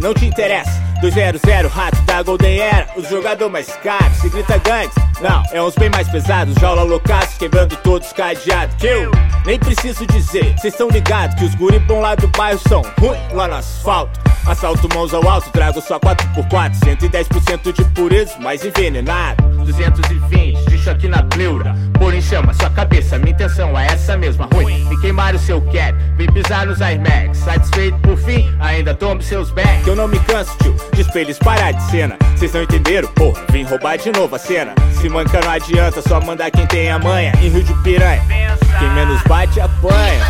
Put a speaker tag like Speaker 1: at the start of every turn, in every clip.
Speaker 1: não te interessa. 200 rato da Golden Era, o jogador mais caro. Se grita gangues, não, é uns bem mais pesados. Jaula loucaço, quebrando todos cadeados. Que eu nem preciso dizer, cês estão ligados que os guri bom lá do bairro são ruim lá no asfalto. Assalto mãos ao alto, trago só 4x4 110% de pureza, mais envenenado. 220, de choque na pleura Por em chama sua cabeça, minha intenção é essa mesma Ruim, me queimar o seu cap Vem pisar nos Air Max Satisfeito por fim, ainda tomo seus Que eu não me canso, tio, de espelhos parar de cena. Cês não entenderam? Porra, vim roubar de novo a cena. Se manca não adianta, só mandar quem tem a manha. Em Rio de Piranha, quem menos bate apanha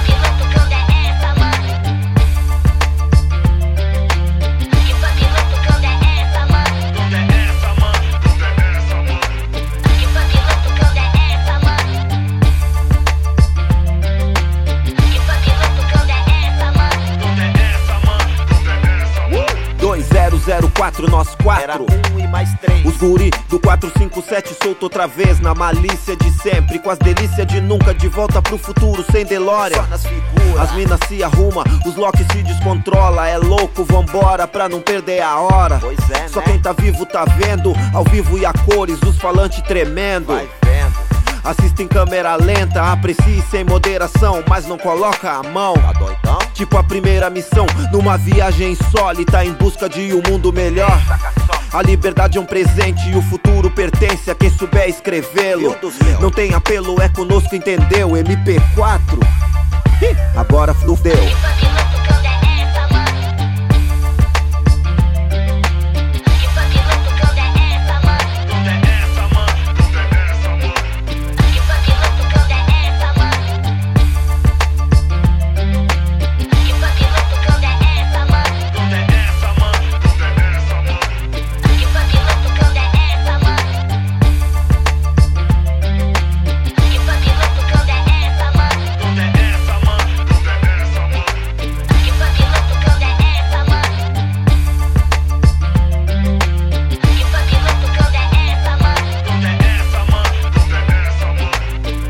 Speaker 2: nós quatro. Era
Speaker 3: um e mais três.
Speaker 2: Os guri do 457 solto outra vez na malícia de sempre. Com as delícias de nunca, de volta pro futuro sem delória.
Speaker 3: Só nas figuras.
Speaker 2: As minas se arruma, os locks se descontrola. É louco, vambora pra não perder a hora.
Speaker 3: Pois é,
Speaker 2: Só
Speaker 3: né?
Speaker 2: quem tá vivo tá vendo, ao vivo e a cores, os falantes tremendo.
Speaker 3: Vai vendo.
Speaker 2: Assista em câmera lenta, aprecie sem moderação, mas não coloca a mão.
Speaker 3: Tá doidão?
Speaker 2: Tipo a primeira missão, numa viagem insólita em busca de um mundo melhor. A liberdade é um presente e o futuro pertence a quem souber escrevê-lo. Não tem apelo, é conosco, entendeu? MP4. Ih, Agora fudeu.